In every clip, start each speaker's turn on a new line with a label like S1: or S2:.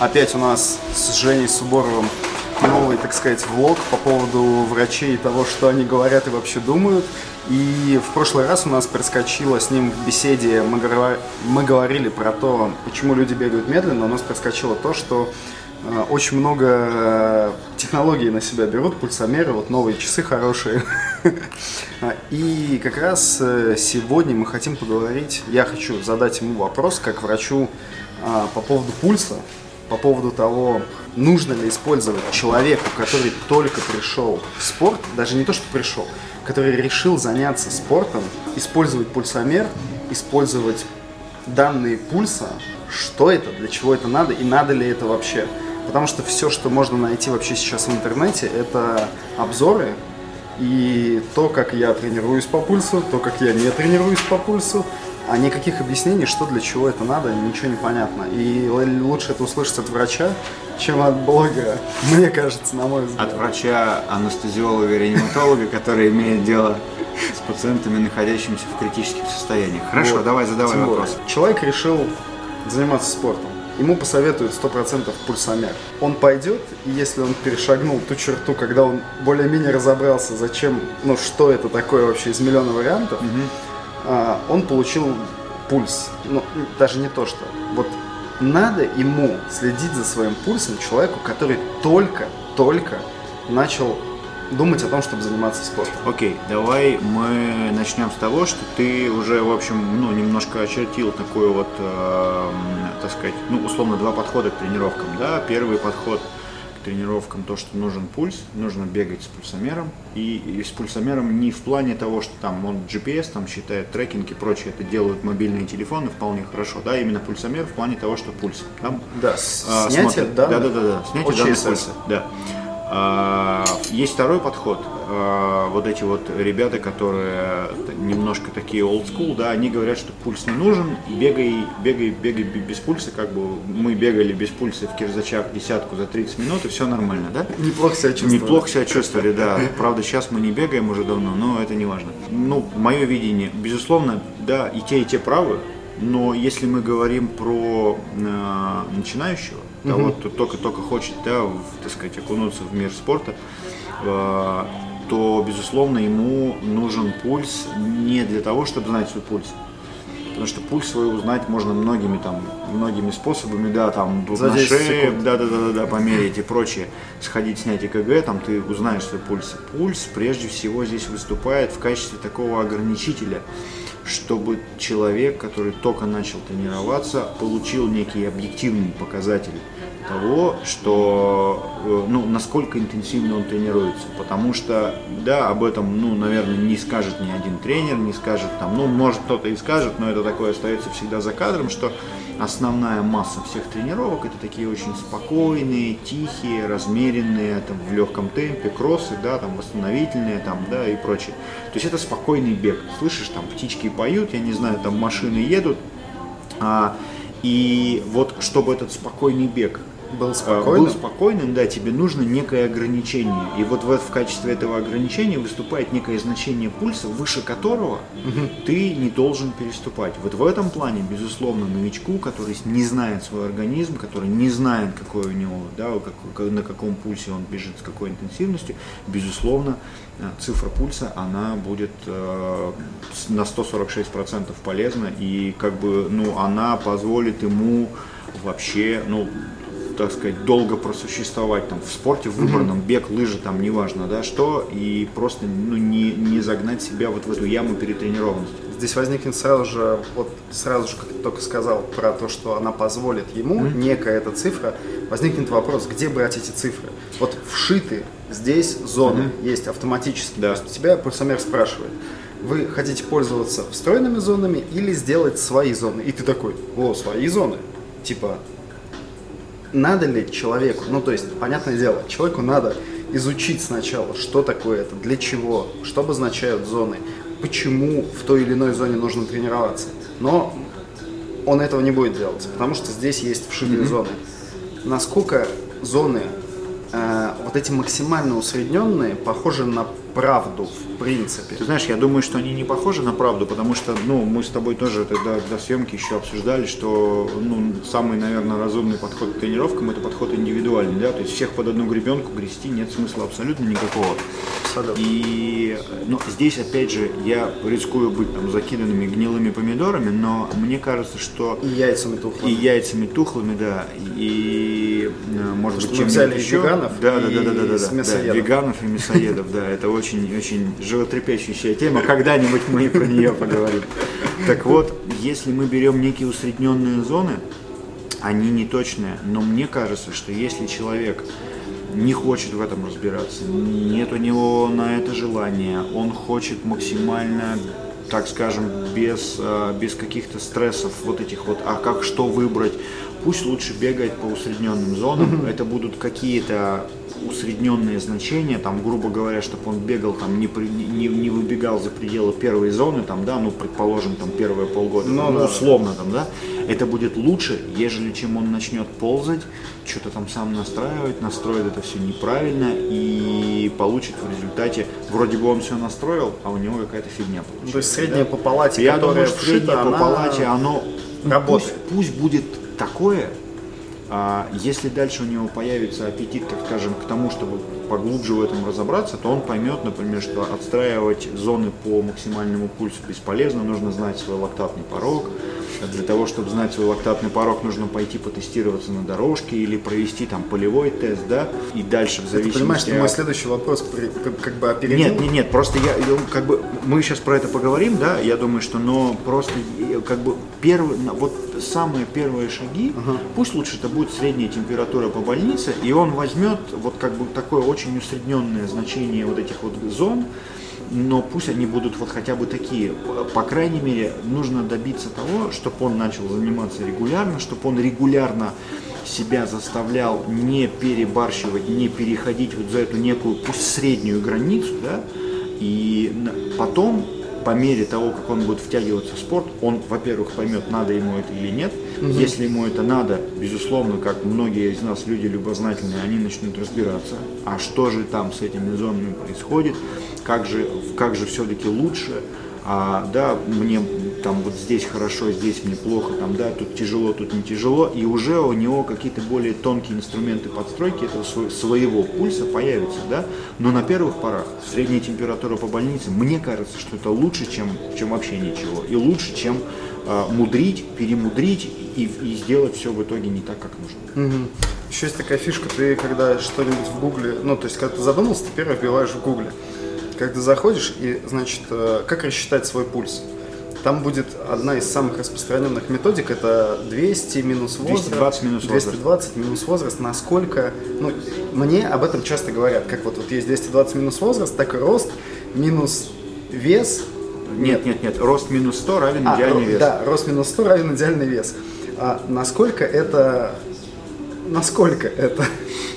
S1: Опять у нас с Женей Суборовым новый, так сказать, влог по поводу врачей и того, что они говорят и вообще думают. И в прошлый раз у нас проскочило с ним в беседе, мы, говор... мы говорили про то, почему люди бегают медленно, у нас проскочило то, что э, очень много э, технологий на себя берут, пульсомеры, вот новые часы хорошие. И как раз э, сегодня мы хотим поговорить, я хочу задать ему вопрос, как врачу, по поводу пульса, по поводу того, нужно ли использовать человеку, который только пришел в спорт, даже не то, что пришел, который решил заняться спортом, использовать пульсомер, использовать данные пульса, что это, для чего это надо и надо ли это вообще. Потому что все, что можно найти вообще сейчас в интернете, это обзоры и то, как я тренируюсь по пульсу, то, как я не тренируюсь по пульсу, а никаких объяснений, что для чего это надо, ничего не понятно. И лучше это услышать от врача, чем от блогера, мне кажется, на мой взгляд.
S2: От врача, анестезиолога, реаниматолога, который имеет дело с пациентами, находящимися в критических состояниях. Хорошо, вот. давай задавай Тем вопрос.
S1: Человек решил заниматься спортом. Ему посоветуют 100% пульсомер. Он пойдет, и если он перешагнул ту черту, когда он более-менее разобрался, зачем, ну что это такое вообще из миллиона вариантов, угу он получил пульс. Ну, даже не то, что. Вот надо ему следить за своим пульсом человеку, который только-только начал думать о том, чтобы заниматься спортом.
S2: Окей, okay, давай мы начнем с того, что ты уже, в общем, ну, немножко очертил такой вот, э, так сказать, ну, условно, два подхода к тренировкам, да. Первый подход – тренировкам то, что нужен пульс, нужно бегать с пульсомером. И, и с пульсомером не в плане того, что там он GPS там считает трекинг и прочее, это делают мобильные телефоны вполне хорошо, да, именно пульсомер в плане того, что пульс.
S1: Там, да, а, снятие
S2: да, да, да, да, да, снятие данных пульса, да. А, есть второй подход. А, вот эти вот ребята, которые немножко такие old school, да, они говорят, что пульс не нужен, бегай, бегай, бегай без пульса, как бы мы бегали без пульса в Кирзачах десятку за 30 минут, и все нормально, да?
S1: Неплохо себя чувствовали.
S2: Неплохо себя чувствовали, да. Правда, сейчас мы не бегаем уже давно, но это не важно. Ну, мое видение, безусловно, да, и те, и те правы, но если мы говорим про э, начинающего, угу. того, кто только-только хочет, да, в, так сказать, окунуться в мир спорта, э, то, безусловно, ему нужен пульс не для того, чтобы знать свой пульс. Потому что пульс свой узнать можно многими там, многими способами, да, там
S1: на шее,
S2: да, да, да, да, да, померить и прочее, сходить, снять ЭКГ, там ты узнаешь свой пульс. Пульс прежде всего здесь выступает в качестве такого ограничителя чтобы человек, который только начал тренироваться, получил некий объективный показатель того, что, э, ну, насколько интенсивно он тренируется. Потому что, да, об этом, ну, наверное, не скажет ни один тренер, не скажет там, ну, может кто-то и скажет, но это такое остается всегда за кадром, что основная масса всех тренировок это такие очень спокойные, тихие, размеренные, там, в легком темпе, кроссы, да, там, восстановительные, там, да, и прочее. То есть это спокойный бег. Слышишь, там птички поют, я не знаю, там машины едут, а, и вот чтобы этот спокойный бег
S1: был спокойным.
S2: был спокойным, да, тебе нужно некое ограничение. И вот в, в качестве этого ограничения выступает некое значение пульса, выше которого угу. ты не должен переступать. Вот в этом плане, безусловно, новичку, который не знает свой организм, который не знает, какой у него, да, как, на каком пульсе он бежит, с какой интенсивностью, безусловно, э, цифра пульса, она будет э, на 146% полезна и как бы, ну, она позволит ему вообще, ну, так сказать, долго просуществовать там в спорте, в выбранном, mm-hmm. бег, лыжи, там, неважно, да, что, и просто, ну, не, не загнать себя вот в эту яму перетренированности.
S1: Здесь возникнет сразу же, вот сразу же, как ты только сказал про то, что она позволит ему, mm-hmm. некая эта цифра, возникнет вопрос, где брать эти цифры? Вот вшиты здесь зоны mm-hmm. есть автоматически, да. то есть тебя пульсомер спрашивает, вы хотите пользоваться встроенными зонами или сделать свои зоны? И ты такой, о, свои зоны. Типа, надо ли человеку, ну то есть, понятное дело, человеку надо изучить сначала, что такое это, для чего, что обозначают зоны, почему в той или иной зоне нужно тренироваться. Но он этого не будет делать, потому что здесь есть вшитые mm-hmm. зоны. Насколько зоны э, вот эти максимально усредненные похожи на правду, в принципе.
S2: Ты знаешь, я думаю, что они не похожи на правду, потому что, ну, мы с тобой тоже тогда до съемки еще обсуждали, что, ну, самый, наверное, разумный подход к тренировкам – это подход индивидуальный, да, то есть всех под одну гребенку грести нет смысла абсолютно никакого.
S1: Абсолютно.
S2: И, ну, здесь, опять же, я рискую быть там закиданными гнилыми помидорами, но мне кажется, что
S1: И яйцами тухлыми.
S2: и яйцами тухлыми, да, и, э, может
S1: Что
S2: быть, чем-нибудь
S1: взяли
S2: еще.
S1: веганов
S2: да,
S1: и
S2: да, да, да, да, да,
S1: мясоедов.
S2: да, веганов и мясоедов, да, это очень, очень животрепещущая тема, когда-нибудь мы и про нее поговорим. Так вот, если мы берем некие усредненные зоны, они не точные, но мне кажется, что если человек не хочет в этом разбираться, нет у него на это желания, он хочет максимально, так скажем, без, э, без каких-то стрессов вот этих вот, а как что выбрать, пусть лучше бегает по усредненным зонам, это будут какие-то усредненные значения, там, грубо говоря, чтобы он бегал, там, не, при- не, не выбегал за пределы первой зоны, там, да, ну, предположим, там, первые полгода,
S1: Ну,
S2: ну,
S1: да.
S2: условно, там, да, это будет лучше, ежели чем он начнет ползать, что-то там сам настраивать, настроит это все неправильно и получит в результате, вроде бы он все настроил, а у него какая-то фигня получилась.
S1: То есть средняя по палате,
S2: Я думаю, что
S1: вшита,
S2: среднее по
S1: она
S2: палате, оно
S1: работает.
S2: Пусть, пусть будет такое, если дальше у него появится аппетит, так скажем, к тому, чтобы поглубже в этом разобраться, то он поймет, например, что отстраивать зоны по максимальному пульсу бесполезно, нужно знать свой лактатный порог. Для того, чтобы знать свой лактатный порог, нужно пойти потестироваться на дорожке или провести там полевой тест, да, и дальше в
S1: Ты
S2: зависимости
S1: понимаешь, что мой следующий вопрос как- бы опередил?
S2: нет, нет, нет, просто я, как бы, мы сейчас про это поговорим, да, я думаю, что, но просто, как бы, первый, вот самые первые шаги, пусть лучше это будет средняя температура по больнице, и он возьмет вот как бы такое очень усредненное значение вот этих вот зон, но пусть они будут вот хотя бы такие. По- крайней мере, нужно добиться того, чтобы он начал заниматься регулярно, чтобы он регулярно себя заставлял не перебарщивать, не переходить вот за эту некую, пусть среднюю границу, да, и потом, по мере того, как он будет втягиваться в спорт, он, во-первых, поймет, надо ему это или нет. Если ему это надо, безусловно, как многие из нас люди любознательные, они начнут разбираться, а что же там с этими зонами происходит, как же, как же все-таки лучше, а, да, мне там вот здесь хорошо, здесь мне плохо, там, да, тут тяжело, тут не тяжело, и уже у него какие-то более тонкие инструменты подстройки этого сво- своего пульса появятся, да, но на первых порах средняя температура по больнице, мне кажется, что это лучше, чем, чем вообще ничего, и лучше, чем а, мудрить, перемудрить и, и сделать все в итоге не так, как нужно.
S1: Еще есть такая фишка, ты когда что-нибудь в гугле, ну, то есть, когда ты задумался, ты первое вбиваешь в гугле. Когда заходишь и, значит, э, как рассчитать свой пульс? Там будет одна из самых распространенных методик, это 200 минус возраст.
S2: 220 минус возраст.
S1: 220 минус возраст. Насколько, ну, мне об этом часто говорят, как вот, вот есть 220 минус возраст, так и рост минус вес.
S2: Нет, нет, нет, рост минус 100 равен
S1: А,
S2: идеальный
S1: ро-
S2: вес.
S1: Да, рост минус 100 равен идеальный вес. А насколько это... Насколько это...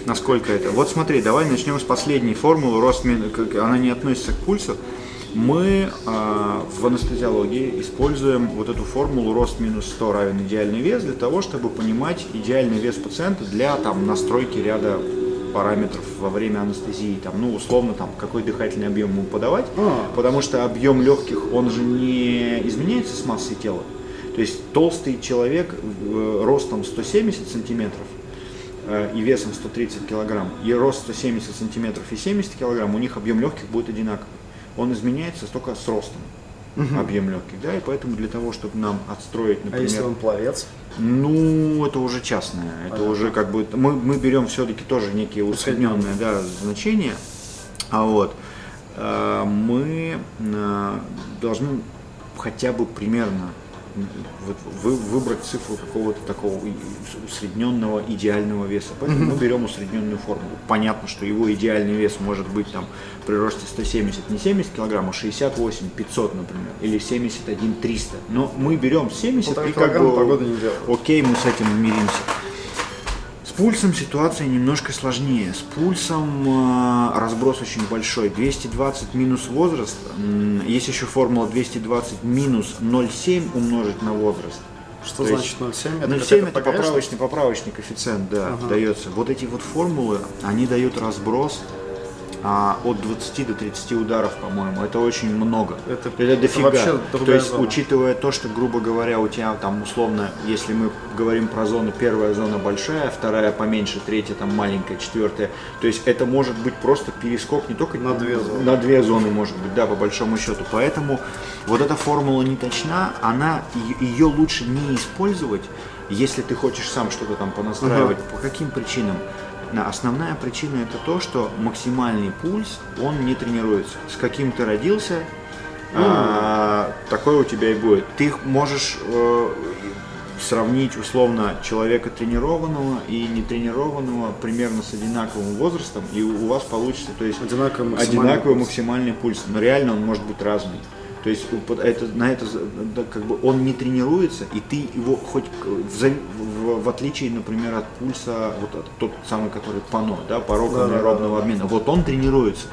S2: Насколько это? Вот смотри, давай начнем с последней формулы. Рост, она не относится к пульсу. Мы а, в анестезиологии используем вот эту формулу рост минус 100 равен идеальный вес для того, чтобы понимать идеальный вес пациента для там, настройки ряда параметров во время анестезии, там, ну, условно, там, какой дыхательный объем ему подавать,
S1: А.
S2: потому что объем легких, он же не изменяется с массой тела. То есть толстый человек э, ростом 170 сантиметров э, и весом 130 килограмм, и рост 170 сантиметров и 70 килограмм, у них объем легких будет одинаковый. Он изменяется только с ростом объем легких, да, и поэтому для того, чтобы нам отстроить,
S1: А
S2: например,
S1: если он пловец?
S2: ну, это уже частное. Это уже как бы мы, мы берем все-таки тоже некие усредненные да, значения. А вот э, мы э, должны хотя бы примерно выбрать цифру какого-то такого усредненного идеального веса. Поэтому мы берем усредненную формулу. Понятно, что его идеальный вес может быть там при росте 170, не 70 килограмм, а 68, 500, например, или 71, 300. Но мы берем 70
S1: Полтора
S2: и как бы,
S1: погода не делает.
S2: окей, мы с этим миримся. С пульсом ситуация немножко сложнее. С пульсом э, разброс очень большой. 220 минус возраст. Есть еще формула 220 минус 0,7 умножить на возраст.
S1: Что
S2: То
S1: значит
S2: есть
S1: 0,7?
S2: 0,7
S1: какая-то
S2: это поправочный, поправочный коэффициент, да,
S1: Ага.
S2: дается. Вот эти вот формулы, они дают разброс а, от 20 до 30 ударов, по-моему. Это очень много.
S1: Это-
S2: это
S1: это
S2: дофига.
S1: вообще
S2: То есть,
S1: зона.
S2: учитывая то, что, грубо говоря, у тебя там условно, если мы говорим про зоны, первая зона большая, вторая поменьше, третья там маленькая, четвертая. То есть это может быть просто перескок не только
S1: На две зоны.
S2: на две зоны может быть, да, по большому счету. Поэтому вот эта формула не точна, она ее лучше не использовать, если ты хочешь сам что-то там понастраивать. По каким причинам? На- Основная причина это то, что максимальный пульс, он не тренируется. С каким ты родился, а, такой у тебя и будет. Ты можешь э, сравнить условно человека тренированного и нетренированного примерно с одинаковым возрастом, и у вас получится, то есть
S1: Одинаковый максимальный
S2: одинаковый
S1: пульс.
S2: максимальный пульс, но реально он может быть разный. То есть это, на это как бы он не тренируется, и ты его хоть в, в- в отличие, например, от пульса, вот от- тот самый, который пано, да, порог аэробного обмена, вот он тренируется.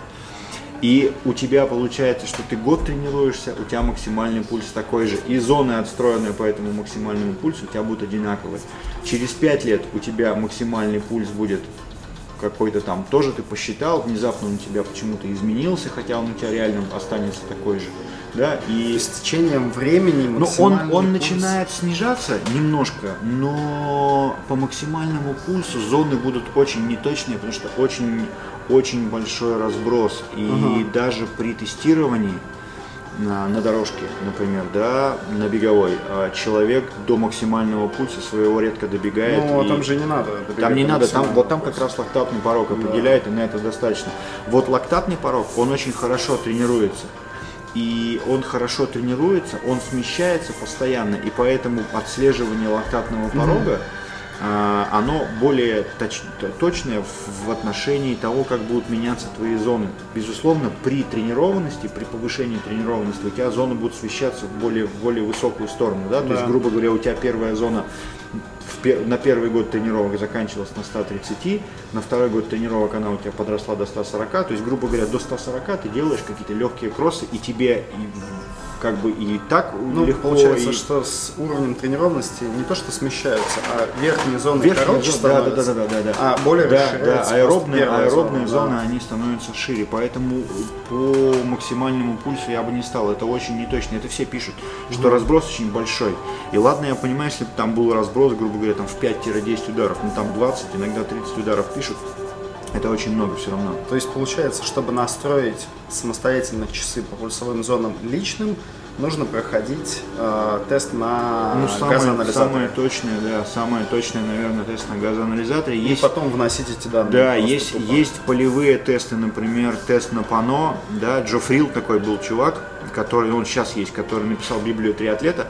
S2: И у тебя получается, что ты год тренируешься, у тебя максимальный пульс такой же. И зоны, отстроенные по этому максимальному пульсу, у тебя будут одинаковые. Через 5 лет у тебя максимальный пульс будет какой-то там, тоже ты посчитал, внезапно он у тебя почему-то изменился, хотя он у тебя реально останется такой же. Да, и
S1: с течением времени
S2: ну, он, он
S1: пульс-
S2: начинает снижаться немножко, но по максимальному пульсу зоны будут очень неточные, потому что очень, очень большой разброс. И
S1: Ага.
S2: даже при тестировании на, на дорожке, например, да, на беговой, а, человек до максимального пульса своего редко добегает.
S1: Ну, а там же не надо.
S2: там не
S1: до
S2: надо, там, вот там как раз лактатный порог определяет, и на это достаточно. Вот лактатный порог, он очень хорошо тренируется. И он хорошо тренируется, он смещается постоянно, и поэтому отслеживание лактатного порога, а, оно более точ- точное в, отношении того, как будут меняться твои зоны. Безусловно, при тренированности, при повышении тренированности у тебя зоны будут смещаться в более, в более высокую сторону. Да? То
S1: Да.
S2: есть, грубо говоря, у тебя первая зона пер- на первый год тренировок заканчивалась на 130, на второй год тренировок она у тебя подросла до 140, то есть, грубо говоря, до 140 ты делаешь какие-то легкие кроссы, и тебе как бы и так
S1: Ну,
S2: легко,
S1: получается,
S2: и
S1: что с уровнем тренированности не то, что смещаются, а верхние зоны
S2: верхние
S1: короче
S2: зоны- да, да, да, да, да, да.
S1: а более
S2: да, да, аэробные, аэробные
S1: зона,
S2: зоны,
S1: да.
S2: они становятся шире, поэтому по максимальному пульсу я бы не стал, это очень неточно, это все пишут, что разброс очень большой. И ладно, я понимаю, если бы там был разброс, грубо говоря, там в 5-10 ударов, ну там 20, иногда 30 ударов пишут, это очень много все равно.
S1: То есть получается, чтобы настроить самостоятельно часы по пульсовым зонам личным, нужно проходить э, тест на
S2: Ну, самое, самое точное, да, самое точное, наверное, тест на газоанализаторе.
S1: И
S2: Есть
S1: потом вносить эти данные.
S2: Да, есть,
S1: тупо.
S2: есть полевые тесты, например, тест на пано, да, Джо Фрил такой был чувак, который, он сейчас есть, который написал Библию триатлета,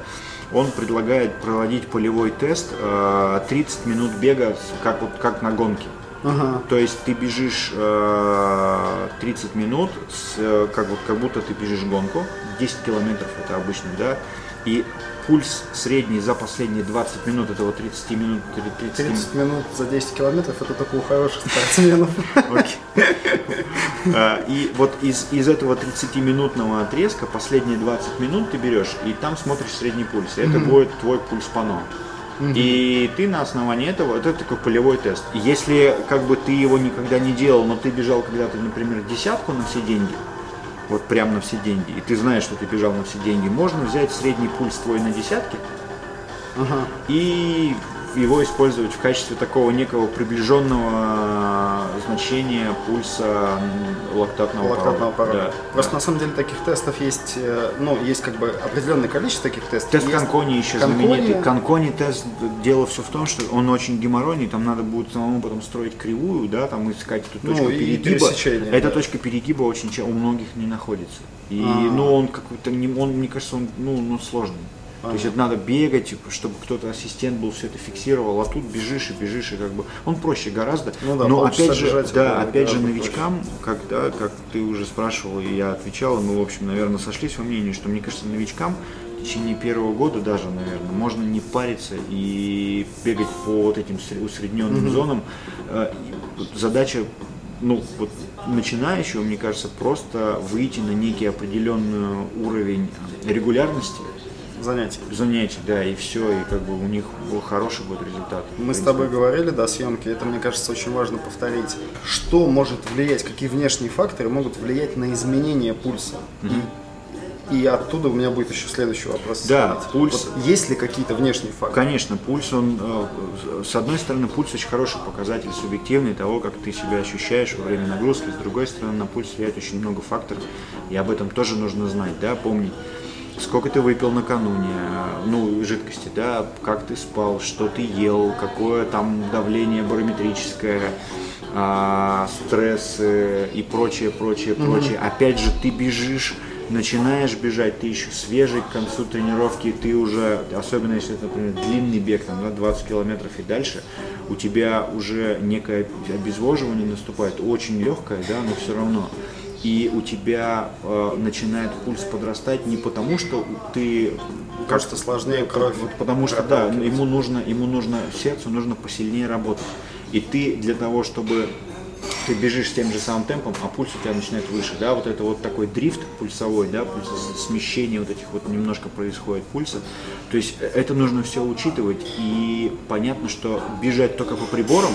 S2: он предлагает проводить полевой тест, э, 30 минут бега, как, вот, как на гонке.
S1: Ага.
S2: То есть ты бежишь э, 30 минут, с, э, как, вот, как будто ты бежишь гонку, 10 километров это обычно, да, и пульс средний за последние 20 минут, это вот 30 минут, 30 минут
S1: 30 минут за 10 километров это только у хороших спортсменов.
S2: А, И вот из, из этого 30-минутного отрезка последние 20 минут ты берешь и там смотришь средний пульс. И это будет твой пульс пано. И ты на основании этого, это такой полевой тест. Если как бы ты его никогда не делал, но ты бежал когда-то, например, десятку на все деньги, вот прям на все деньги, и ты знаешь, что ты бежал на все деньги, можно взять средний пульс твой на десятке
S1: Ага.
S2: и его использовать в качестве такого некого приближенного значения пульса лактатного,
S1: лактатного
S2: порога.
S1: порога.
S2: Да,
S1: Просто
S2: да.
S1: на самом деле таких тестов есть, э, ну, есть как бы определенное количество таких тестов.
S2: Тест
S1: Есть
S2: Конкони еще
S1: Конкони.
S2: знаменитый. Конкони тест, дело все в том, что он очень геморройный, там надо будет самому потом строить кривую, да, там искать эту
S1: Ну,
S2: точку
S1: и
S2: перегиба. Эта
S1: да.
S2: точка перегиба очень у многих не находится. И,
S1: А.
S2: ну, он какой-то, не, он, мне кажется, он, ну, ну, сложный. То есть это надо бегать, типа, чтобы кто-то ассистент был, все это фиксировал, а тут бежишь и бежишь, и как бы он проще гораздо.
S1: Ну да,
S2: Но опять же,
S1: бежать
S2: да, опять же новичкам, когда, как ты уже спрашивал, и я отвечал, и мы, в общем, наверное, сошлись во мнении, что мне кажется, новичкам в течение первого года даже, наверное, можно не париться и бегать по вот этим сре- усредненным зонам. Э, Задача ну, вот начинающего, мне кажется, просто выйти на некий определенный уровень регулярности
S1: занятий.
S2: занятий, да, и все, и как бы у них был хороший будет результат.
S1: Мы с тобой говорили до съемки, это, мне кажется, очень важно повторить. Что может влиять, какие внешние факторы могут влиять на изменение пульса? И, и оттуда у меня будет еще следующий вопрос.
S2: Да,
S1: исходить.
S2: пульс-
S1: Вот есть ли какие-то внешние факторы?
S2: Конечно, пульс, он, э, с одной стороны, пульс очень хороший показатель субъективный того, как ты себя ощущаешь во время нагрузки, с другой стороны, на пульс влияет очень много факторов, и об этом тоже нужно знать, да, помнить, сколько ты выпил накануне, э, ну, жидкости, да, как ты спал, что ты ел, какое там давление барометрическое, а, стрессы и прочее, прочее, прочее. Опять же, ты бежишь, начинаешь бежать, ты еще свежий к концу тренировки, ты уже, особенно если это, например, длинный бег, там, да, 20 километров и дальше, у тебя уже некое обезвоживание наступает, очень легкое, да, но все равно. И у тебя э, начинает пульс подрастать не потому, что ты
S1: Кажется, сложнее кровь.
S2: вот потому что да, ему нужно, ему нужно сердцу нужно посильнее работать. И ты для того, чтобы ты бежишь тем же самым темпом, а пульс у тебя начинает выше, да, вот это вот такой дрифт пульсовой, да, пульс, смещение вот этих вот немножко происходит пульса. То есть э, это нужно все учитывать, и понятно, что бежать только по приборам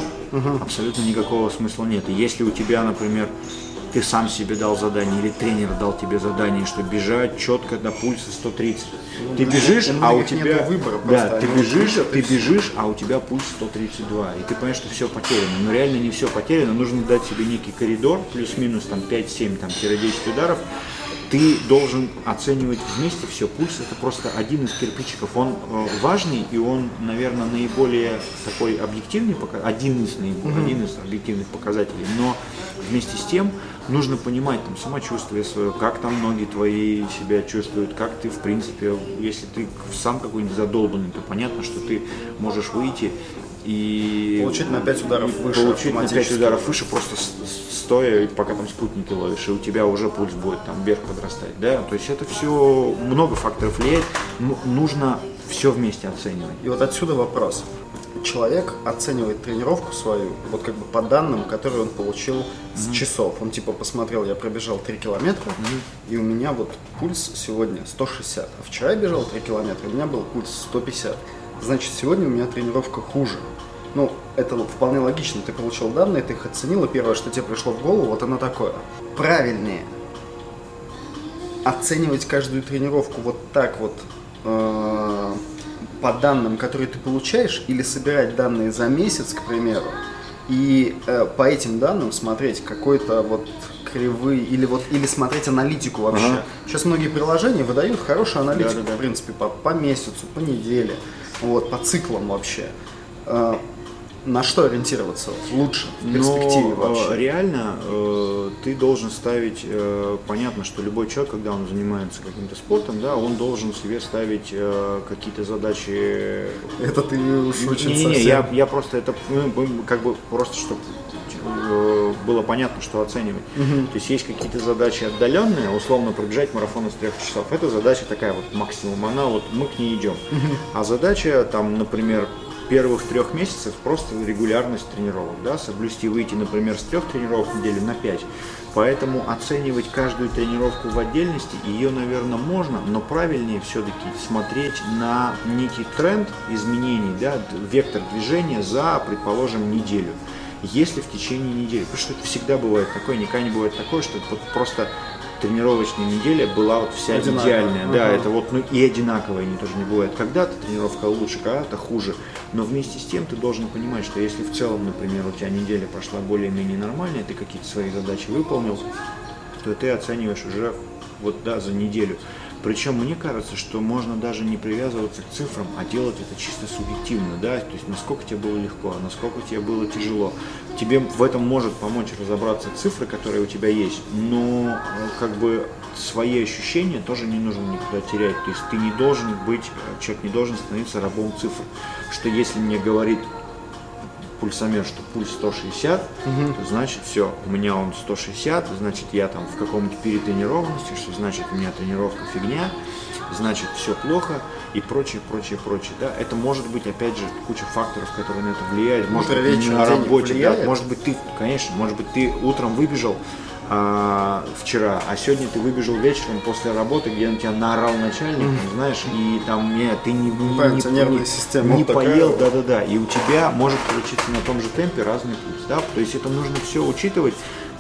S2: абсолютно никакого смысла нет. И если у тебя, например, ты сам себе дал задание, или тренер дал тебе задание, что бежать четко до пульса 130. ты бежишь, а у тебя...
S1: выбора
S2: да,
S1: просто,
S2: ты бежишь, ты бежишь, а у тебя пульс 132. И ты понимаешь, что все потеряно. Но реально не все потеряно. Нужно дать себе некий коридор, плюс-минус там 5-7, там, 10 ударов. Ты должен оценивать вместе все. Пульс это просто один из кирпичиков. Он э, важный и он, наверное, наиболее такой объективный, один из, наиболее, один из объективных показателей. Но вместе с тем нужно понимать там самочувствие свое, как там ноги твои себя чувствуют, как ты в принципе, если ты сам какой-нибудь задолбанный, то понятно, что ты можешь выйти и
S1: Получить на пять ударов
S2: и
S1: выше
S2: получить на 5
S1: автоматически.
S2: ударов выше просто стоя, и пока там спутники ловишь, и у тебя уже пульс будет там вверх подрастать, да, то есть это все много факторов влияет, Ну, нужно все вместе оценивать.
S1: И вот отсюда вопрос. Человек оценивает тренировку свою, вот как бы по данным, которые он получил с часов. Он типа посмотрел, я пробежал 3 километра, и у меня вот пульс сегодня 160. А вчера я бежал 3 километра, у меня был пульс 150. Значит, сегодня у меня тренировка хуже. Ну, это вполне логично. Ты получил данные, ты их оценил, и первое, что тебе пришло в голову, вот оно такое. Правильнее оценивать каждую тренировку вот так вот э, по данным, которые ты получаешь, или собирать данные за месяц, к примеру, и э, по этим данным смотреть какой-то вот кривые или вот или смотреть аналитику вообще.
S2: Ага.
S1: Сейчас многие приложения выдают хорошую аналитику,
S2: Да-да-да.
S1: в принципе, по, по месяцу, по неделе, вот, по циклам вообще. Э, на что ориентироваться лучше в перспективе
S2: Но
S1: вообще?
S2: э, реально э, ты должен ставить, э, понятно, что любой человек, когда он занимается каким-то спортом, да, он должен себе ставить э, какие-то задачи.
S1: Это ты уж очень
S2: Не-не-не,
S1: совсем-
S2: я, я просто это, ну, как бы просто, чтобы было понятно, что оценивать. То есть есть какие-то задачи отдаленные, условно пробежать марафон из трех часов. Это задача такая вот максимум, она вот мы к ней идем. А задача там, например, первых трех месяцев просто регулярность тренировок, да, соблюсти выйти, например, с трех тренировок в неделю на пять. Поэтому оценивать каждую тренировку в отдельности, ее, наверное, можно, но правильнее все-таки смотреть на некий тренд изменений, да, вектор движения за, предположим, неделю. Если в течение недели, потому что это всегда бывает такое, никогда не бывает такое, что вот просто тренировочная неделя была вот вся
S1: Одинаковая.
S2: идеальная, да,
S1: Ага.
S2: это вот, ну и одинаковые они тоже не бывают. Когда-то тренировка лучше, когда-то хуже, но вместе с тем ты должен понимать, что если в целом, например, у тебя неделя прошла более-менее нормально, ты какие-то свои задачи выполнил, то ты оцениваешь уже вот да, за неделю. Причем мне кажется, что можно даже не привязываться к цифрам, а делать это чисто субъективно, да, то есть насколько тебе было легко, насколько тебе было тяжело. Тебе в этом может помочь разобраться цифры, которые у тебя есть, но э, как бы свои ощущения тоже не нужно никуда терять. То есть ты не должен быть, э, человек не должен становиться рабом цифр. Что если мне говорит пульсомер, что пульс 160, то значит все, у меня он 160, значит я там в каком-то перетренированности, что значит у меня тренировка фигня, значит все плохо и прочее, прочее, прочее. Да? Это может быть, опять же, куча факторов, которые на это влияют. Может быть, на работе, да,
S1: влияет?
S2: может быть, ты, конечно, может быть, ты утром выбежал, а, вчера, а сегодня ты выбежал вечером после работы, где на тебя наорал начальник, mm-hmm. знаешь, и там нет, ты не, не,
S1: Правильно,
S2: не,
S1: нервная
S2: не,
S1: система
S2: не
S1: такая
S2: поел, да-да-да, и у тебя может получиться на том же темпе разный путь, да, то есть это нужно все учитывать,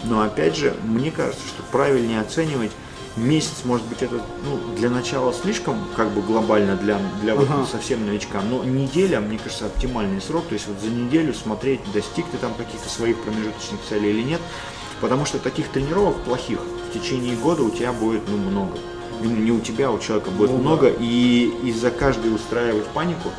S2: но опять же, мне кажется, что правильнее оценивать месяц, может быть, это ну, для начала слишком как бы глобально для, для вот
S1: Ага.
S2: совсем новичка, но неделя, мне кажется, оптимальный срок, то есть вот за неделю смотреть, достиг ты там каких-то своих промежуточных целей или нет, потому что таких тренировок плохих в течение года у тебя будет ну, много. Не у тебя, а у человека будет
S1: Ну да.
S2: много, и из-за каждой устраивать панику,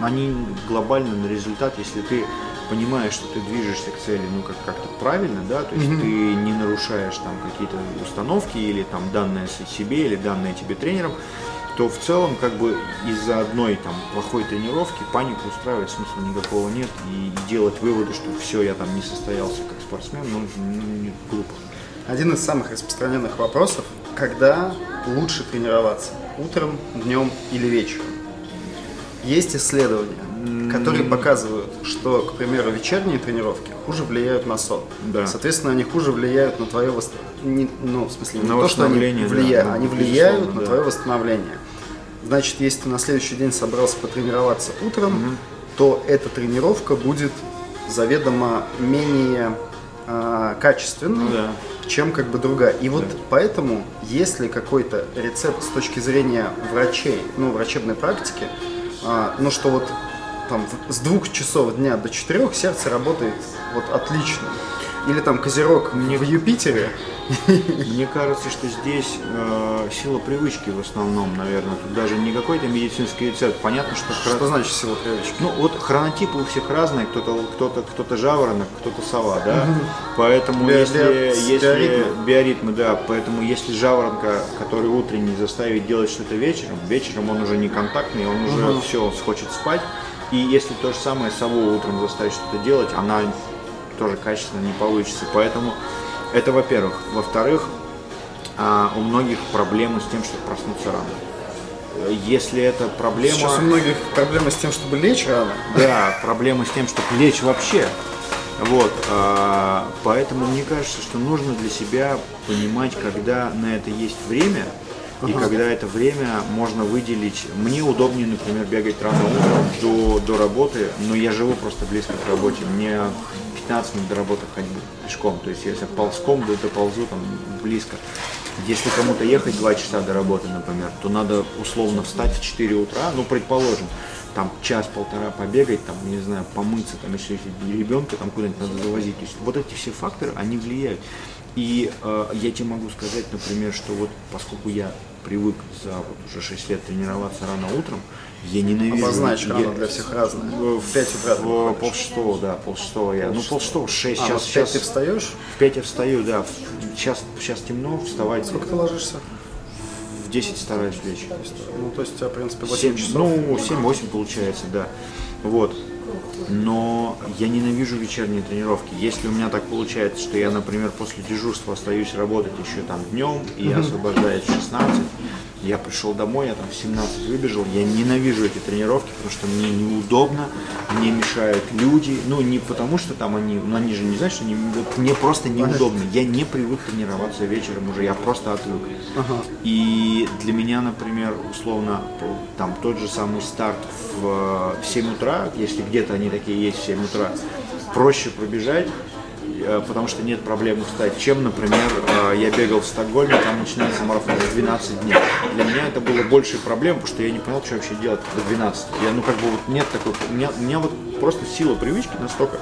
S2: они глобально на результат, если ты понимаешь, что ты движешься к цели, ну как как-то правильно, да, то есть ты не нарушаешь там какие-то установки или там данные себе или данные тебе тренером, то в целом как бы из-за одной там плохой тренировки панику устраивать смысла никакого нет и, и делать выводы, что все, я там не состоялся как спортсмен, ну, ну, не- глупо.
S1: Один из самых распространенных вопросов, когда лучше тренироваться? Утром, днем или вечером? Есть исследования, которые показывают, что, к примеру, вечерние тренировки хуже влияют на сон.
S2: Да.
S1: Соответственно, они хуже влияют на твое восстановление. Ну, в смысле, не
S2: На
S1: то, что они
S2: восстановление, да,
S1: влияют,
S2: ну,
S1: они влияют на
S2: да.
S1: твое восстановление. Значит, если ты на следующий день собрался потренироваться утром, то эта тренировка будет заведомо менее а, качественной,
S2: Ну да.
S1: чем как бы другая. И вот поэтому, если какой-то рецепт с точки зрения врачей, ну, врачебной практики, а, ну, что вот там с двух часов дня до четырех сердце работает вот отлично. Или там козерог в Юпитере,
S2: Мне кажется, что здесь э, сила привычки в основном, наверное. Тут даже не какой-то медицинский рецепт. Понятно, что
S1: что значит сила привычки?
S2: Ну, вот хронотипы у всех разные, кто-то кто-то кто-то жаворонок, кто-то сова, да. Поэтому
S1: Био-
S2: если,
S1: био-
S2: если
S1: биоритмы.
S2: биоритмы, да, поэтому если жаворонка, который утренний, заставить делать что-то вечером, вечером он уже не контактный, он уже все хочет спать. И если то же самое сову утром заставить что-то делать, она тоже качественно не получится. Поэтому это во-первых. Во-вторых, а, у многих проблемы с тем, чтобы проснуться рано. Если это проблема...
S1: Сейчас у многих проблемы с тем, чтобы лечь рано.
S2: Да, проблема с тем, чтобы лечь вообще. Вот, а, поэтому мне кажется, что нужно для себя понимать, когда на это есть время, и когда это время можно выделить. Мне удобнее, например, бегать рано утром до, до работы, но я живу просто близко к работе. Мне 15 минут до работы ходьбы пешком. То есть если ползком, то ползу там близко. Если кому-то ехать 2 часа до работы, например, то надо условно встать в 4 утра, ну, предположим, там час-полтора побегать, там, не знаю, помыться, там, если ребенка там куда-нибудь надо завозить. То есть вот эти все факторы, они влияют. И э, я тебе могу сказать, например, что вот поскольку я привык за вот уже 6 лет тренироваться рано утром, я ненавижу...
S1: Обозначь
S2: я-
S1: рано для всех разное.
S2: в
S1: В 5 утра
S2: в полшестого, да, полшестого я. Ну, полшестого, шесть.
S1: А,
S2: сейчас,
S1: в 5
S2: сейчас
S1: ты встаешь?
S2: в 5 я встаю, да. В- Сейчас, сейчас темно, вставать
S1: Сколько ты ложишься?
S2: в 10 стараюсь лечь.
S1: Ну, то есть у тебя, в принципе, 8
S2: 7,
S1: часов.
S2: ну, 7-8 получается, да. Вот. Но я ненавижу вечерние тренировки. Если у меня так получается, что я, например, после дежурства остаюсь работать еще там днем и освобождаюсь в 16, я пришел домой, я там в 17 выбежал, я ненавижу эти тренировки, потому что мне неудобно, мне мешают люди, ну не потому что там они, ну они же не знают, что они, вот мне просто неудобно, я не привык тренироваться вечером уже, я просто отвык. И для меня, например, условно, там тот же самый старт в э, 7 утра, если где-то они такие есть в 7 утра, проще пробежать, потому что нет проблем встать, чем, например, э, я бегал в Стокгольме, там начинается марафон в 12 дней. Для меня это было больше проблем, потому что я не понял, что вообще делать до 12. Я, ну, как бы вот нет такой, у меня, у меня вот просто сила привычки настолько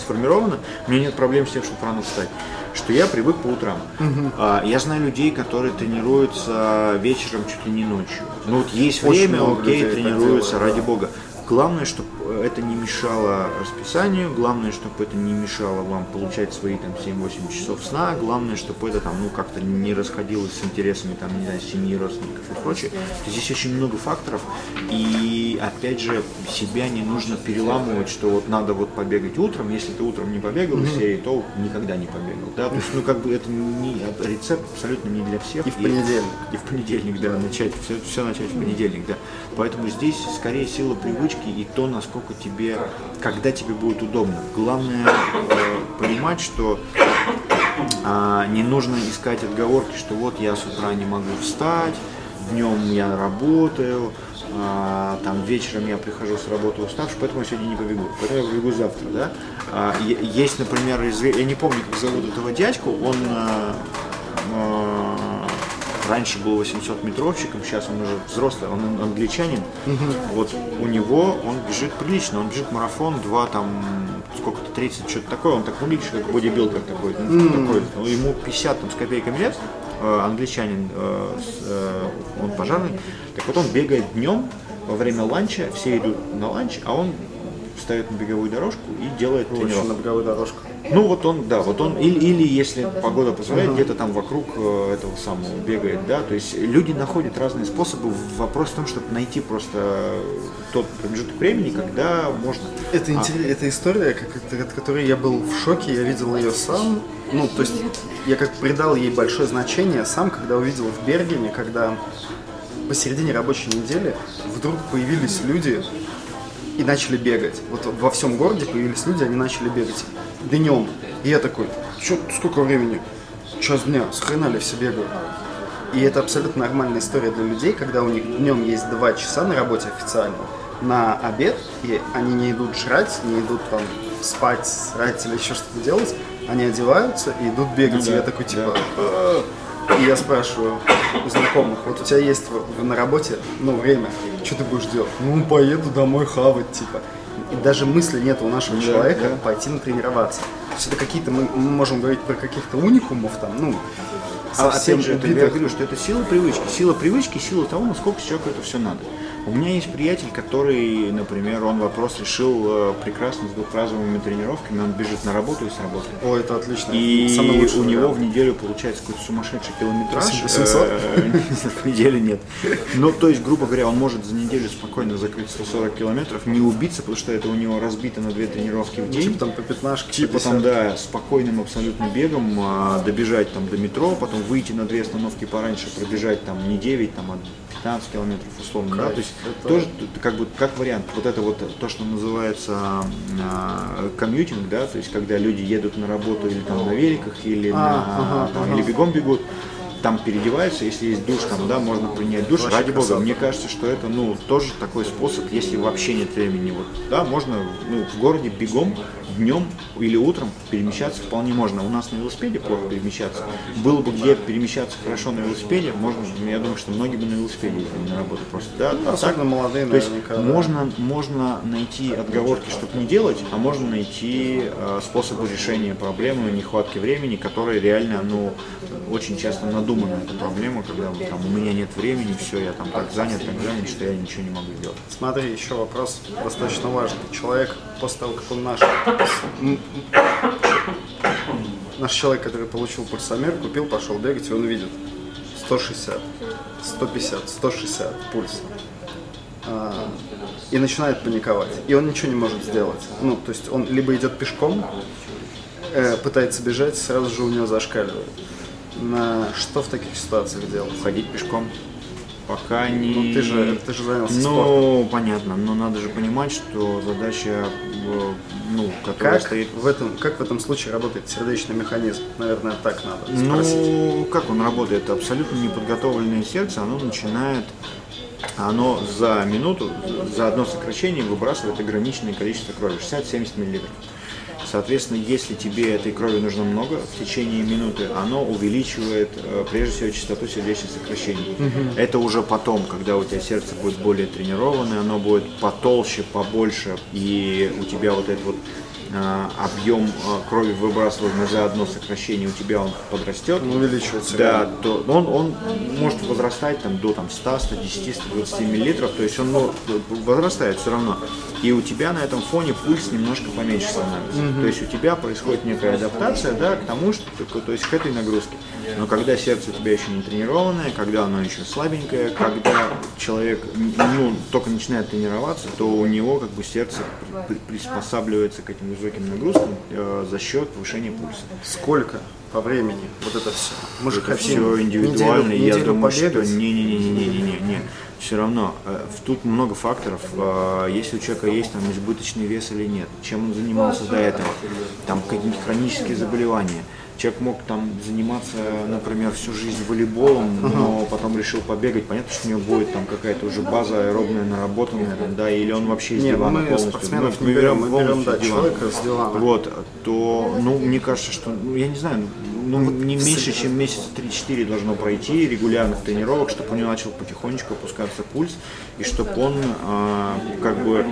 S2: сформирована, у меня нет проблем с тем, чтобы рано встать, что я привык по утрам. А, я знаю людей, которые тренируются вечером чуть ли не ночью. Ну вот есть
S1: Очень
S2: время, окей, тренируются,
S1: делают,
S2: ради
S1: да.
S2: бога. Главное, чтобы это не мешало расписанию, главное, чтобы это не мешало вам получать свои там 7-8 часов сна, главное, чтобы это там, ну, как-то не расходилось с интересами там, не знаю, семьи, родственников и прочее. То Здесь очень много факторов, и опять же, себя не нужно переламывать, что вот надо вот побегать утром, если ты утром не побегал из серии, то никогда не побегал, да, то есть, ну, как бы это не, рецепт абсолютно не для всех.
S1: И в понедельник.
S2: И в понедельник, да, начать, все, все начать в понедельник, да. Поэтому здесь скорее сила привычки и то, насколько тебе, когда тебе будет удобно. Главное э, понимать, что А, не нужно искать отговорки, что вот я с утра не могу встать, днем я работаю, а, там вечером я прихожу с работы уставший, поэтому я сегодня не побегу, поэтому я побегу завтра, да. А, есть, например, я не помню, как зовут этого дядьку, он а, а, раньше был 800 метровщиком, сейчас он уже взрослый, он англичанин. Вот у него он бежит прилично, он бежит марафон 2 там сколько-то 30, что-то такое, он так выглядит, как бодибилдер такой, ну, такой, ну, ему 50 там, с копейками лет, э, англичанин, э, э, он пожарный, так вот он бегает днем во время ланча, все идут на ланч, а он встает на беговую дорожку и делает тренировку.
S1: на беговую дорожку.
S2: Ну вот он, да, вот он, или, или если погода позволяет, где-то там вокруг э, этого самого бегает, да, то есть люди находят разные способы, вопрос в том, чтобы найти просто тот промежуток времени, когда можно.
S1: Это, а... это история, как, от которой я был в шоке, я видел ее сам, ну, то есть я как придал ей большое значение сам, когда увидел в Бергене, когда посередине рабочей недели вдруг появились люди, и начали бегать. Вот во всем городе появились люди, они начали бегать днем. И я такой, что, сколько времени? Час дня, с хрена ли все бегают? И это абсолютно нормальная история для людей, когда у них днем есть два часа на работе официально, на обед, и они не идут жрать, не идут там спать, срать или еще что-то делать, они одеваются и идут бегать. Да, и я такой типа, да. И я спрашиваю у знакомых, вот у тебя есть на работе, ну, время, что ты будешь делать? Ну, поеду домой хавать, типа. И даже мысли нет у нашего да, человека да. пойти натренироваться. То есть это какие-то, мы, мы можем говорить про каких-то уникумов там, ну,
S2: а опять же, это, я говорю, что это сила привычки. Сила привычки, сила того, насколько человеку это все надо. У меня есть приятель, который, например, он вопрос решил э, прекрасно с двухразовыми тренировками. Он бежит на работу и с работы.
S1: О, это отлично.
S2: И у него в неделю получается какой-то сумасшедший километраж.
S1: 800?
S2: Э, в неделю нет. Ну, то есть, грубо говоря, он может за неделю спокойно закрыть 140 километров, не убиться, потому что это у него разбито на две тренировки в день.
S1: Типа там по 15
S2: Типа там, да, спокойным абсолютно бегом а, добежать там до метро, потом выйти на две остановки пораньше, пробежать там не 9, там, а 15 километров условно, да, то есть это... тоже как бы как вариант, вот это вот то, что называется э, комьютинг, да, то есть когда люди едут на работу или там на великах, или, а, на, ага, там, ага. или бегом бегут, там переодеваются, если есть душ, там, да, можно принять душ. Ради красота. бога, мне кажется, что это, ну, тоже такой способ, если вообще нет времени, вот, да, можно, ну, в городе бегом днем или утром перемещаться вполне можно. У нас на велосипеде плохо перемещаться. Было бы где перемещаться хорошо на велосипеде, можно, я думаю, что многие бы на велосипеде ездили на работу просто. Да,
S1: ну, особенно так, молодые,
S2: то есть да. можно, можно найти отговорки, чтобы не делать, а можно найти э, способы решения проблемы нехватки времени, которые реально, ну, очень часто надуманы эта проблема, когда там, у меня нет времени, все, я там так занят, так занят, что я ничего не могу делать.
S1: Смотри, еще вопрос достаточно важный. Человек после того, как он наш наш человек, который получил пульсомер, купил, пошел бегать, и он видит 160, 150, 160 пульс. А, и начинает паниковать. И он ничего не может сделать. Ну, то есть он либо идет пешком, э, пытается бежать, сразу же у него зашкаливает. На что в таких ситуациях делать?
S2: Ходить пешком пока не...
S1: Ну, ты же, ты же занялся
S2: Ну,
S1: спортом.
S2: понятно, но надо же понимать, что задача, э, ну, которая
S1: как
S2: стоит...
S1: В этом, как в этом случае работает сердечный механизм? Наверное, так надо
S2: спросить. Ну, как он работает? Абсолютно неподготовленное сердце, оно начинает оно за минуту, за одно сокращение выбрасывает ограниченное количество крови, 60-70 миллилитров. Соответственно, если тебе этой крови нужно много в течение минуты, оно увеличивает э, прежде всего частоту сердечных сокращений. Угу. Это уже потом, когда у тебя сердце будет более тренированное, оно будет потолще, побольше, и у тебя вот это вот объем э, крови выбрасываемый за одно сокращение у тебя он подрастет,
S1: он увеличивается.
S2: Да, то он, он может возрастать там, до там, 100, 110, 120 миллилитров, то есть он ну, возрастает все равно. И у тебя на этом фоне пульс немножко поменьше становится. Mm-hmm. То есть у тебя происходит некая адаптация да, к тому, что то есть к этой нагрузке. Но когда сердце у тебя еще не тренированное, когда оно еще слабенькое, когда человек ну, только начинает тренироваться, то у него как бы сердце приспосабливается к этим высоким нагрузкам э, за счет повышения пульса.
S1: Сколько по времени вот это все?
S2: Мы же это все индивидуально, неделю, неделю я думаю, побегать. что не-не-не-не-не-не. Все равно, э, тут много факторов. Э, если у человека есть там избыточный вес или нет, чем он занимался до этого, там какие-нибудь хронические заболевания, Человек мог там заниматься, например, всю жизнь волейболом, но потом решил побегать. Понятно, что у него будет там какая-то уже база аэробная наработанная, там, да, или он вообще из
S1: Нет,
S2: дивана
S1: мы
S2: полностью.
S1: спортсменов
S2: Ну,
S1: не берем, мы берем, да, человека с дивана.
S2: Вот, то, ну, мне кажется, что, ну, я не знаю, ну, не меньше, чем месяца 3-4 должно пройти регулярных тренировок, чтобы у него начал потихонечку опускаться пульс, и чтобы он, а, как бы,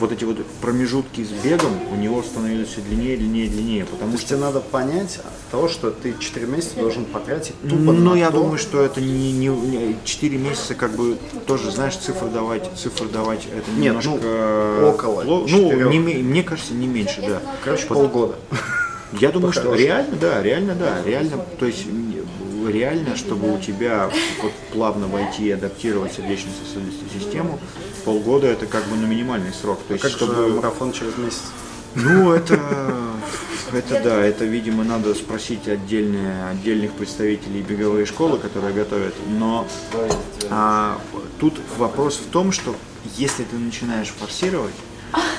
S2: вот эти вот промежутки с бегом у него становились все длиннее, длиннее, длиннее, потому
S1: То
S2: что
S1: тебе надо понять того, что ты 4 месяца должен потратить тупо
S2: ну, я
S1: то,
S2: думаю, что это не, не, не 4 месяца, как бы тоже, знаешь, цифры давать, цифры давать, это
S1: Нет,
S2: немножко
S1: ну,
S2: э,
S1: около
S2: пло-
S1: четырёх.
S2: ну, не мне кажется, не меньше, да.
S1: короче,
S2: Вот
S1: полгода.
S2: Я думаю, что реально, да, реально, да, реально, то есть реально, чтобы у тебя вот плавно войти и адаптировать сердечно-сосудистую систему, полгода это как бы на минимальный срок. То есть,
S1: Как
S2: чтобы...
S1: же марафон через месяц?
S2: Ну, это, это да, это, видимо, надо спросить отдельные, отдельных представителей беговой школы, которые готовят. Но а, тут вопрос в том, что если ты начинаешь форсировать,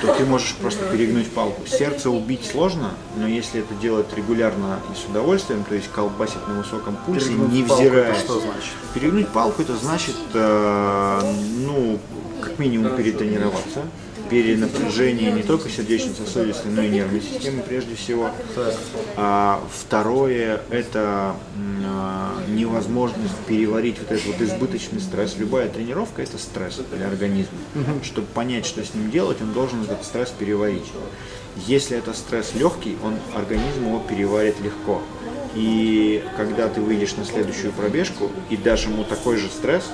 S2: то ты можешь просто перегнуть палку. Сердце убить сложно, но если это делать регулярно и с удовольствием, то есть колбасить на высоком пульсе,
S1: Перегнуть
S2: не
S1: палку,
S2: взирая.
S1: что значит?
S2: Перегнуть палку это значит, э, ну, как минимум перетренироваться, перенапряжение не только сердечно-сосудистой, но и нервной системы прежде всего. А второе это а, невозможность переварить вот этот вот избыточный стресс. Любая тренировка это стресс для организма. Чтобы понять, что с ним делать, он должен этот стресс переварить. Если это стресс легкий, он организм его переварит легко. И когда ты выйдешь на следующую пробежку и дашь ему такой же стресс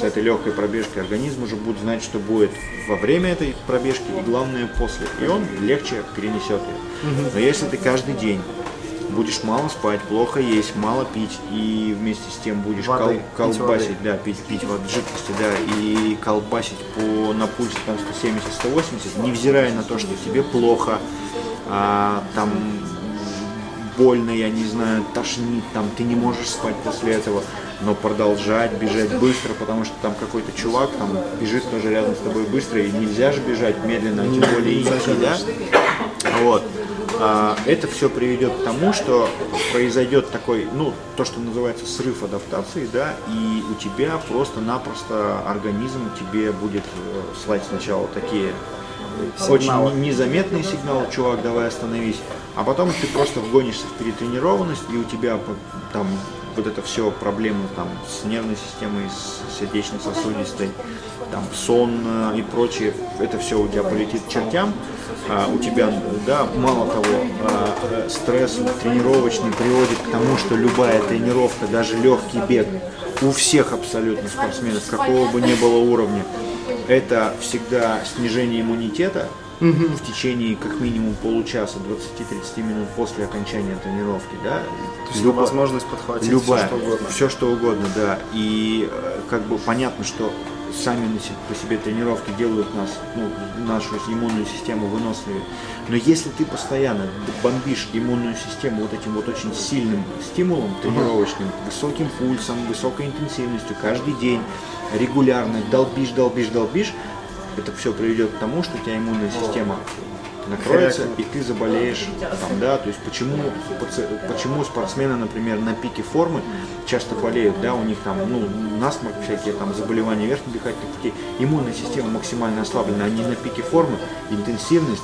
S2: с этой легкой пробежкой, организм уже будет знать, что будет во время этой пробежки и главное после. И он легче перенесет ее. Но если ты каждый день будешь мало спать, плохо есть, мало пить и вместе с тем будешь
S1: Воды,
S2: кол-
S1: пить
S2: колбасить,
S1: воды.
S2: да, пить, пить вот жидкости, да, и колбасить по на пульсе там 170-180, невзирая на то, что тебе плохо, а, там больно, я не знаю, тошнит, там ты не можешь спать после этого, но продолжать бежать быстро, потому что там какой-то чувак там бежит тоже рядом с тобой быстро, и нельзя же бежать медленно, тем более идти, да? Вот. А, Это все приведет к тому, что произойдет такой, ну, то, что называется срыв адаптации, да, и у тебя просто-напросто организм тебе будет э, слать сначала такие очень
S1: Сигналы.
S2: не- незаметные сигналы, чувак, давай остановись, а потом ты просто вгонишься в перетренированность, и у тебя там вот это все проблемы там с нервной системой, с сердечно-сосудистой, там сон э, и прочее, это все у тебя полетит к чертям, А, у тебя, да, мало того, а, э, стресс тренировочный приводит к тому, что любая тренировка, даже легкий бег, у всех абсолютно спортсменов, какого бы ни было уровня, это всегда снижение иммунитета в течение как минимум получаса, 20-30 минут после окончания тренировки, да.
S1: То есть
S2: Любая-
S1: возможность подхватить
S2: Любая,
S1: все, что угодно.
S2: все что угодно, да. И э, как бы понятно, что сами по себе тренировки делают нас, ну, нашу иммунную систему выносливее. Но если ты постоянно бомбишь иммунную систему вот этим вот очень сильным стимулом тренировочным, высоким пульсом, высокой интенсивностью, каждый день, регулярно долбишь, долбишь, долбишь, это все приведет к тому, что у тебя иммунная система накроется, и ты заболеешь там, да, то есть почему, почему спортсмены, например, на пике формы часто болеют, да, у них там, ну, насморк, всякие там заболевания верхних дыхательных путей, иммунная система максимально ослаблена, они на пике формы, интенсивность,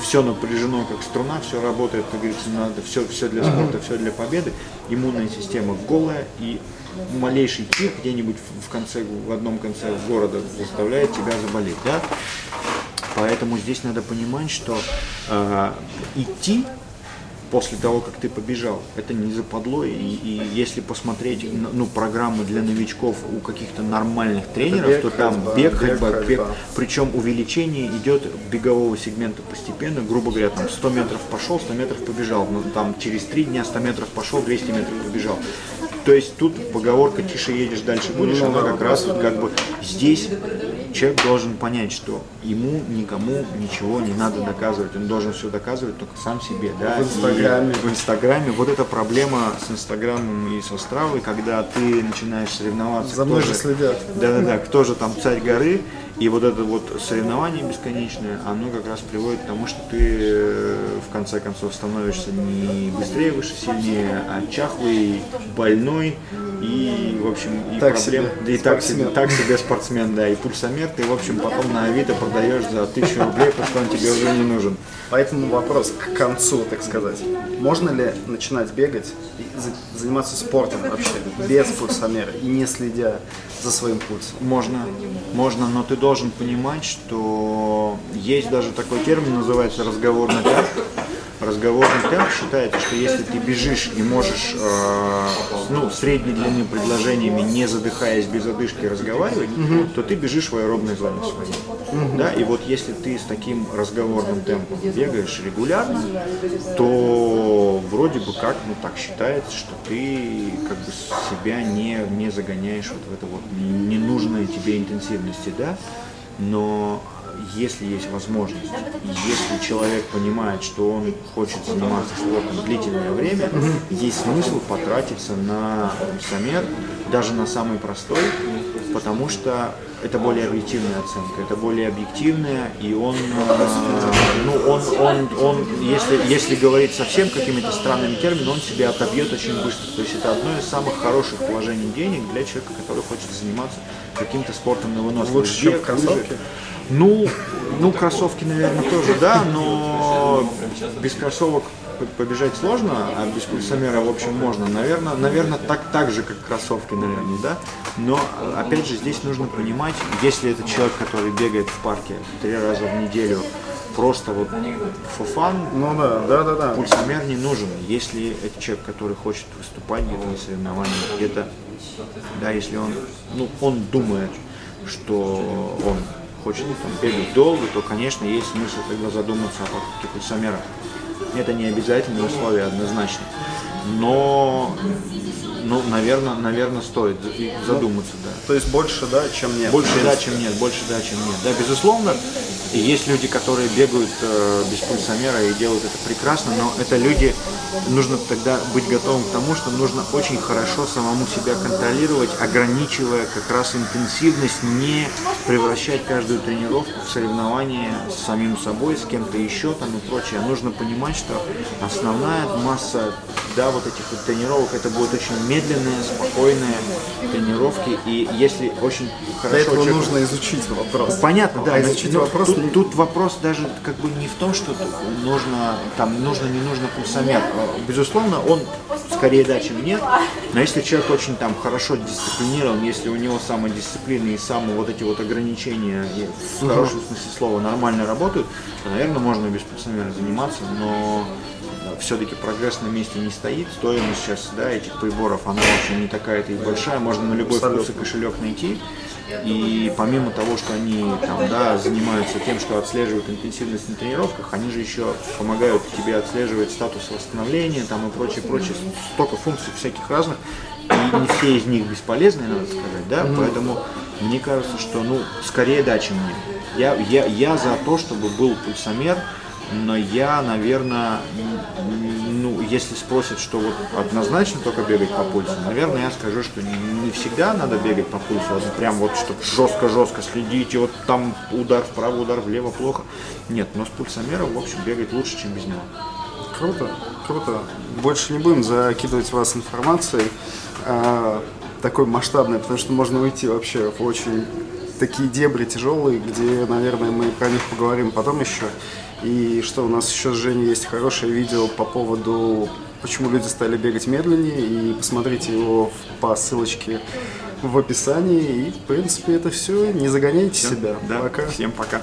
S2: все напряжено как струна, все работает, как говорится, надо, все, все для спорта, все для победы, иммунная система голая и малейший пик где-нибудь в в конце, в одном конце города заставляет тебя заболеть, да? Поэтому здесь надо понимать, что э, идти после того, как ты побежал, это не западло. И, и если посмотреть ну, программы для новичков у каких-то нормальных тренеров,
S1: бег,
S2: то там
S1: ходьба,
S2: бег, ходьба, бег.
S1: ходьба.
S2: Причем увеличение идет бегового сегмента постепенно, грубо говоря, там 100 метров пошел, 100 метров побежал, ну, там через 3 дня 100 метров пошел, 200 метров побежал. То есть тут поговорка «тише едешь, дальше будешь», она как раз вот как бы здесь человек должен понять, что ему никому ничего не надо доказывать. Он должен все доказывать только сам себе. Да?
S1: В Инстаграме.
S2: И в Инстаграме. Вот эта проблема с Инстаграмом и со Стравой, когда ты начинаешь соревноваться.
S1: За мной же следят.
S2: Да-да-да, кто же там царь горы, и вот это вот соревнование бесконечное, оно как раз приводит к тому, что ты э, в конце концов становишься не быстрее, выше, сильнее, а чахлый, больной и, в общем, и
S1: Так
S2: проблем,
S1: себе
S2: да и так себе,
S1: спортсмен.
S2: так себе спортсмен, да, и пульсомер ты, в общем, потом на Авито продаешь за тысячу рублей, потому что он тебе уже не нужен.
S1: Поэтому вопрос к концу, так сказать. Можно ли начинать бегать и за- заниматься спортом вообще без пульсомера и не следя за своим пульсом?
S2: Можно, можно, но ты должен понимать, что есть даже такой термин, называется разговорный темп. Разговорный темп считается, что если ты бежишь и можешь э, ну, средней длины предложениями, не задыхаясь без одышки разговаривать, то ты бежишь в аэробной зоне своей. Да? И вот если ты с таким разговорным темпом бегаешь регулярно, то вроде бы как, ну так считается, что ты как бы себя не, не загоняешь вот в это вот ненужной тебе интенсивности, да, но если есть возможность, если человек понимает, что он хочет заниматься спортом длительное время, есть смысл потратиться на пульсомер, даже на самый простой, потому что это более объективная оценка, это более объективная, и он, э, ну, он, он, он, если, если говорить совсем какими-то странными терминами, он себя отобьет очень быстро. То есть это одно из самых хороших положений денег для человека, который хочет заниматься каким-то спортом на выносливость.
S1: Лучше, чем кроссовки?
S2: Ну, ну, кроссовки, наверное, тоже, да, но без кроссовок побежать сложно, а без пульсомера, в общем, можно. Наверное, наверное так, так же, как кроссовки, наверное, да. Но, опять же, здесь нужно понимать, если это человек, который бегает в парке три раза в неделю, просто вот fun,
S1: Ну да, да, да, да.
S2: пульсомер не нужен. Если это человек, который хочет выступать где-то на соревнованиях, где-то, да, если он, ну, он думает, что он хочет там, бегать долго, то, конечно, есть смысл тогда задуматься о покупке пульсомера. Это не обязательное условие однозначно. Но, ну, наверное, наверное, стоит задуматься, да.
S1: То есть больше да, чем нет.
S2: Больше да, чем нет, больше да, чем нет. Да, безусловно, есть люди, которые бегают э, без пульсомера и делают это прекрасно, но это люди, нужно тогда быть готовым к тому, что нужно очень хорошо самому себя контролировать, ограничивая как раз интенсивность, не превращать каждую тренировку в соревнование с самим собой, с кем-то еще там и прочее. Нужно понимать, что основная масса да, вот этих вот тренировок, это будут очень медленные, спокойные тренировки, и если очень хорошо
S1: Для этого
S2: человеку-
S1: нужно изучить вопрос.
S2: Понятно, да.
S1: А изучить
S2: но
S1: вопрос
S2: тут, тут вопрос даже как бы не в том, что нужно, там, нужно, не нужно пульсомер. Безусловно, он скорее да, чем нет. Но если человек очень там хорошо дисциплинирован, если у него самодисциплина и самые вот эти вот ограничения и в хорошем смысле слова нормально работают, то, наверное, можно без пульсомера заниматься, но все-таки прогресс на месте не стоит. Стоимость сейчас да, этих приборов, она вообще не такая-то и большая. Можно на любой вкус и кошелек найти. И помимо того, что они там, да, занимаются тем, что отслеживают интенсивность на тренировках, они же еще помогают тебе отслеживать статус восстановления там, и прочее, прочее. Столько функций всяких разных. И не все из них бесполезны, надо сказать, да, поэтому мне кажется, что, ну, скорее да, чем нет. Я, я, я за то, чтобы был пульсомер, но я, наверное, ну, если спросят, что вот однозначно только бегать по пульсу, наверное, я скажу, что не, всегда надо бегать по пульсу, вот прям вот, чтобы жестко-жестко следить, и вот там удар вправо, удар влево, плохо. Нет, но с пульсомером, в общем, бегать лучше, чем без него.
S1: Круто, круто. Больше не будем закидывать вас информацией а, такой масштабной, потому что можно уйти вообще в очень такие дебри тяжелые, где, наверное, мы про них поговорим потом еще. И что у нас еще с Женей есть хорошее видео по поводу, почему люди стали бегать медленнее, и посмотрите его по ссылочке в описании. И, в принципе, это все. Не загоняйте себя.
S2: Да,
S1: Пока.
S2: всем пока.